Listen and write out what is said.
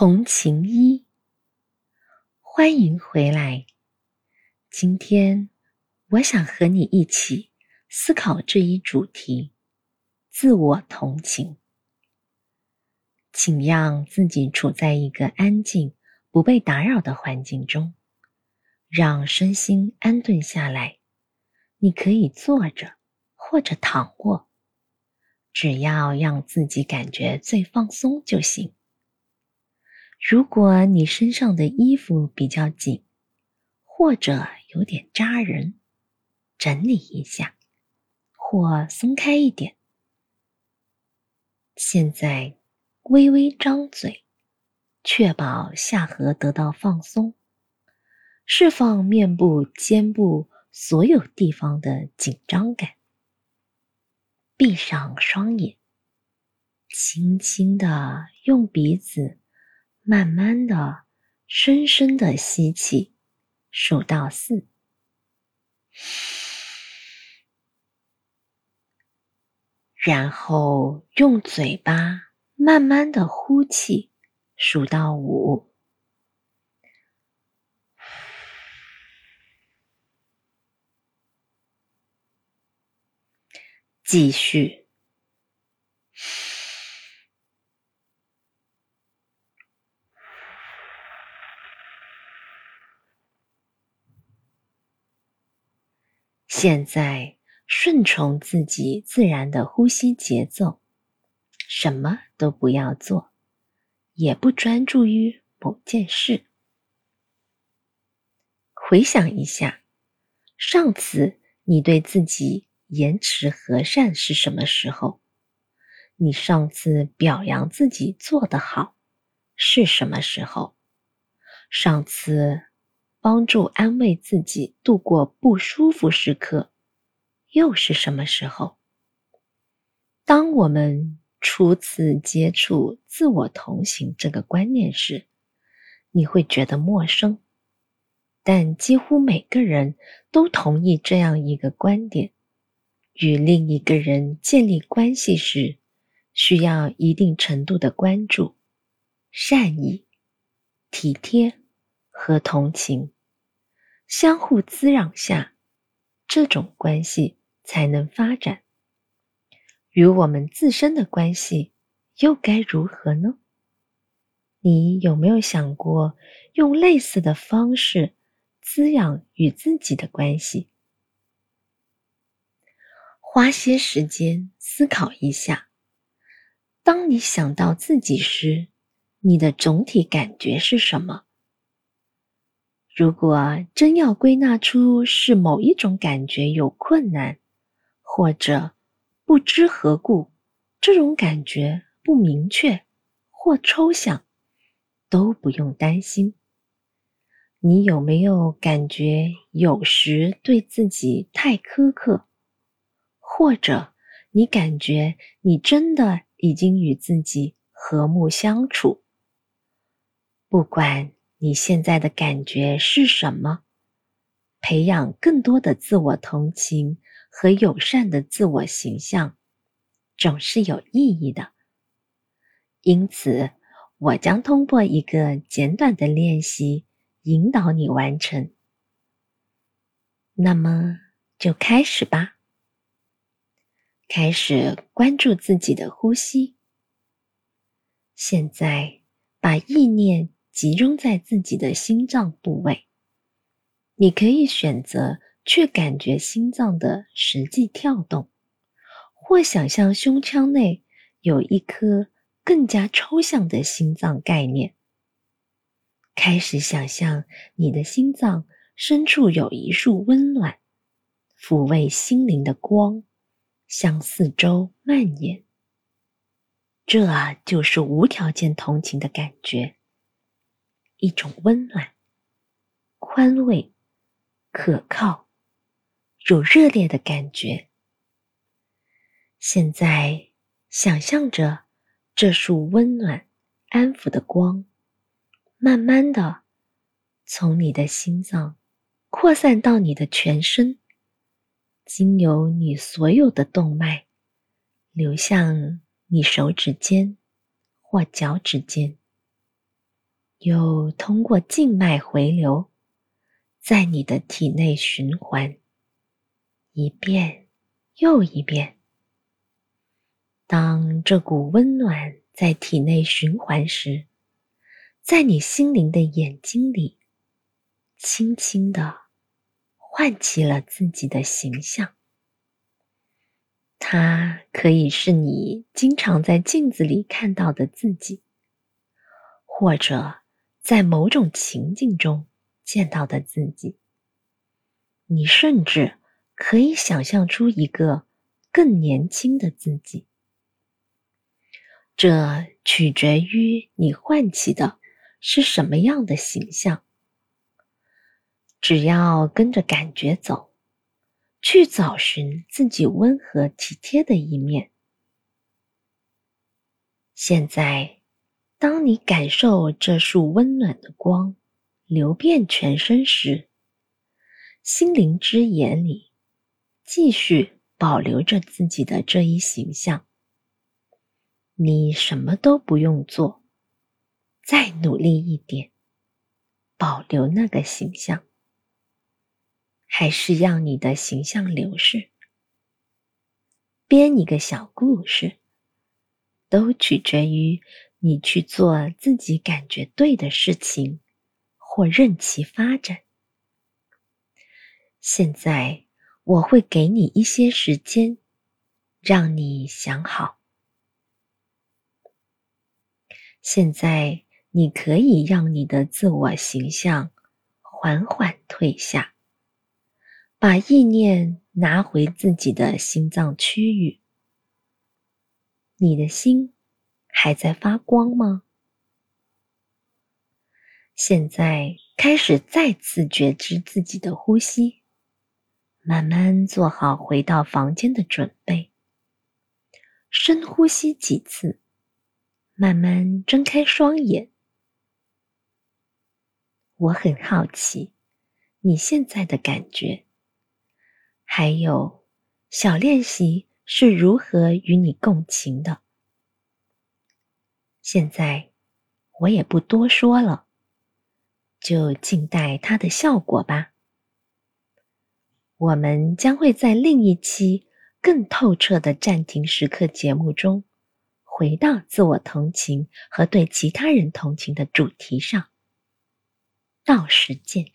同情一，欢迎回来。今天我想和你一起思考这一主题：自我同情。请让自己处在一个安静、不被打扰的环境中，让身心安顿下来。你可以坐着或者躺卧，只要让自己感觉最放松就行。如果你身上的衣服比较紧，或者有点扎人，整理一下，或松开一点。现在微微张嘴，确保下颌得到放松，释放面部、肩部所有地方的紧张感。闭上双眼，轻轻的用鼻子。慢慢的、深深的吸气，数到四，然后用嘴巴慢慢的呼气，数到五，继续。现在顺从自己自然的呼吸节奏，什么都不要做，也不专注于某件事。回想一下，上次你对自己言辞和善是什么时候？你上次表扬自己做得好是什么时候？上次。帮助安慰自己度过不舒服时刻，又是什么时候？当我们初次接触“自我同行”这个观念时，你会觉得陌生，但几乎每个人都同意这样一个观点：与另一个人建立关系时，需要一定程度的关注、善意、体贴。和同情相互滋养下，这种关系才能发展。与我们自身的关系又该如何呢？你有没有想过用类似的方式滋养与自己的关系？花些时间思考一下，当你想到自己时，你的总体感觉是什么？如果真要归纳出是某一种感觉有困难，或者不知何故，这种感觉不明确或抽象，都不用担心。你有没有感觉有时对自己太苛刻，或者你感觉你真的已经与自己和睦相处？不管。你现在的感觉是什么？培养更多的自我同情和友善的自我形象，总是有意义的。因此，我将通过一个简短的练习引导你完成。那么，就开始吧。开始关注自己的呼吸。现在，把意念。集中在自己的心脏部位，你可以选择去感觉心脏的实际跳动，或想象胸腔内有一颗更加抽象的心脏概念。开始想象你的心脏深处有一束温暖、抚慰心灵的光，向四周蔓延。这就是无条件同情的感觉。一种温暖、宽慰、可靠、有热烈的感觉。现在，想象着这束温暖、安抚的光，慢慢的从你的心脏扩散到你的全身，经由你所有的动脉，流向你手指尖或脚趾尖。又通过静脉回流，在你的体内循环，一遍又一遍。当这股温暖在体内循环时，在你心灵的眼睛里，轻轻的唤起了自己的形象。它可以是你经常在镜子里看到的自己，或者。在某种情境中见到的自己，你甚至可以想象出一个更年轻的自己。这取决于你唤起的是什么样的形象。只要跟着感觉走，去找寻自己温和体贴的一面。现在。当你感受这束温暖的光流遍全身时，心灵之眼里继续保留着自己的这一形象。你什么都不用做，再努力一点，保留那个形象，还是让你的形象流逝？编一个小故事，都取决于。你去做自己感觉对的事情，或任其发展。现在我会给你一些时间，让你想好。现在你可以让你的自我形象缓缓退下，把意念拿回自己的心脏区域。你的心。还在发光吗？现在开始再次觉知自己的呼吸，慢慢做好回到房间的准备。深呼吸几次，慢慢睁开双眼。我很好奇你现在的感觉，还有小练习是如何与你共情的。现在我也不多说了，就静待它的效果吧。我们将会在另一期更透彻的暂停时刻节目中，回到自我同情和对其他人同情的主题上。到时见。